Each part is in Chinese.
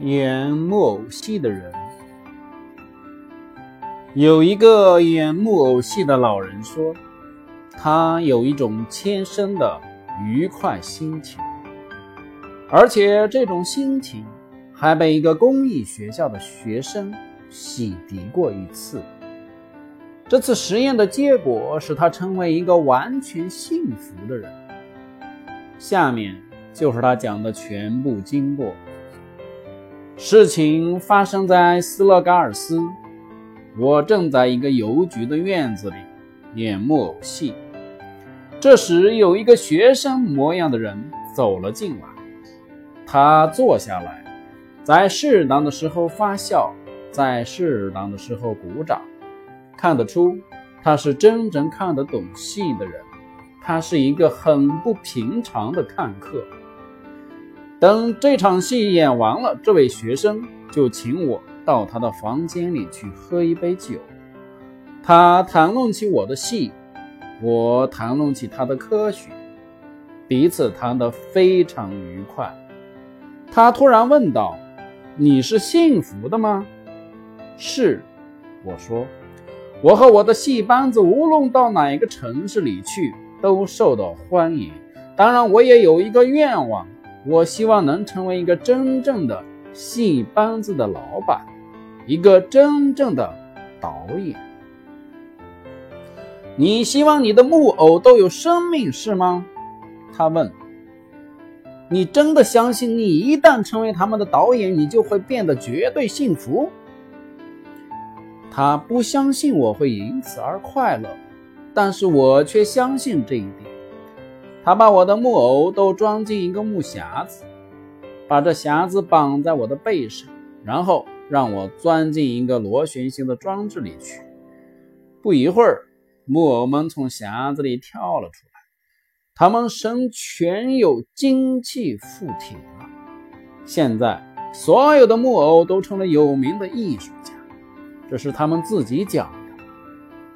演木偶戏的人，有一个演木偶戏的老人说，他有一种天生的愉快心情，而且这种心情还被一个公益学校的学生洗涤过一次。这次实验的结果使他成为一个完全幸福的人。下面就是他讲的全部经过。事情发生在斯勒嘎尔斯，我正在一个邮局的院子里演木偶戏。这时，有一个学生模样的人走了进来，他坐下来，在适当的时候发笑，在适当的时候鼓掌，看得出他是真正看得懂戏的人。他是一个很不平常的看客。等这场戏演完了，这位学生就请我到他的房间里去喝一杯酒。他谈论起我的戏，我谈论起他的科学，彼此谈得非常愉快。他突然问道：“你是幸福的吗？”“是。”我说，“我和我的戏班子无论到哪个城市里去，都受到欢迎。当然，我也有一个愿望。”我希望能成为一个真正的戏班子的老板，一个真正的导演。你希望你的木偶都有生命，是吗？他问。你真的相信，你一旦成为他们的导演，你就会变得绝对幸福？他不相信我会因此而快乐，但是我却相信这一点。他把我的木偶都装进一个木匣子，把这匣子绑在我的背上，然后让我钻进一个螺旋形的装置里去。不一会儿，木偶们从匣子里跳了出来，他们身全有精气附体了。现在，所有的木偶都成了有名的艺术家，这是他们自己讲的，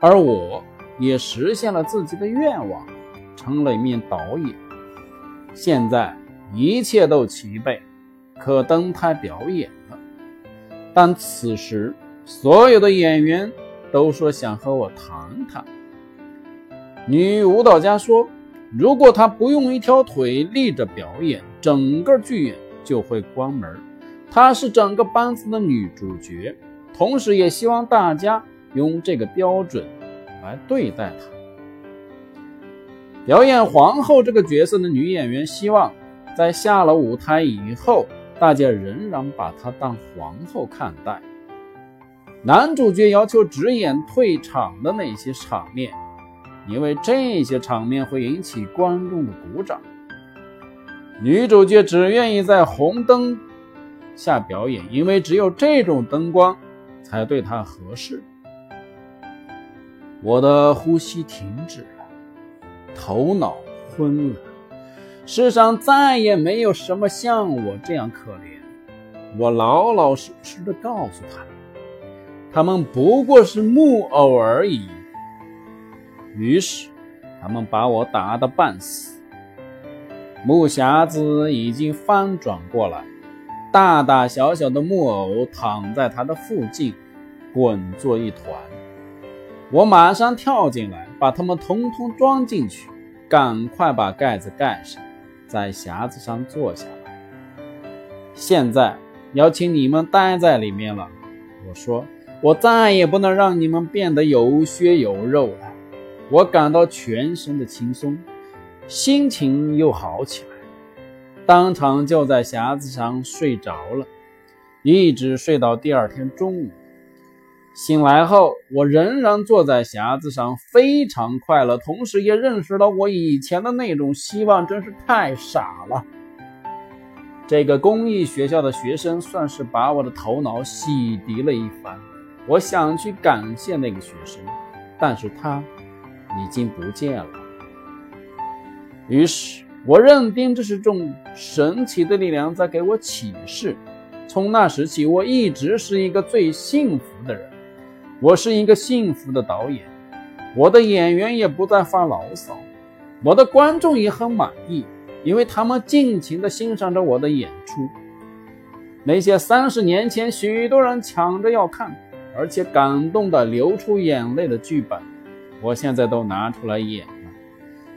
而我也实现了自己的愿望。成了一名导演，现在一切都齐备，可登台表演了。但此时，所有的演员都说想和我谈谈。女舞蹈家说：“如果她不用一条腿立着表演，整个剧院就会关门。她是整个班子的女主角，同时也希望大家用这个标准来对待她。”表演皇后这个角色的女演员希望，在下了舞台以后，大家仍然把她当皇后看待。男主角要求只演退场的那些场面，因为这些场面会引起观众的鼓掌。女主角只愿意在红灯下表演，因为只有这种灯光才对她合适。我的呼吸停止。头脑昏了，世上再也没有什么像我这样可怜。我老老实实的告诉他们，他们不过是木偶而已。于是，他们把我打得半死。木匣子已经翻转过来，大大小小的木偶躺在它的附近，滚作一团。我马上跳进来。把它们统统装进去，赶快把盖子盖上，在匣子上坐下来。现在要请你们待在里面了。我说，我再也不能让你们变得有血有肉了。我感到全身的轻松，心情又好起来，当场就在匣子上睡着了，一直睡到第二天中午。醒来后，我仍然坐在匣子上，非常快乐，同时也认识到我以前的那种希望真是太傻了。这个公益学校的学生算是把我的头脑洗涤了一番。我想去感谢那个学生，但是他已经不见了。于是我认定这是种神奇的力量在给我启示。从那时起，我一直是一个最幸福的人。我是一个幸福的导演，我的演员也不再发牢骚，我的观众也很满意，因为他们尽情地欣赏着我的演出。那些三十年前许多人抢着要看，而且感动的流出眼泪的剧本，我现在都拿出来演了。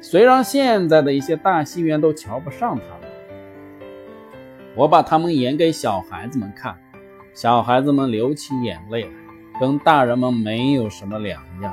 虽然现在的一些大戏院都瞧不上他们，我把他们演给小孩子们看，小孩子们流起眼泪来，跟大人们没有什么两样。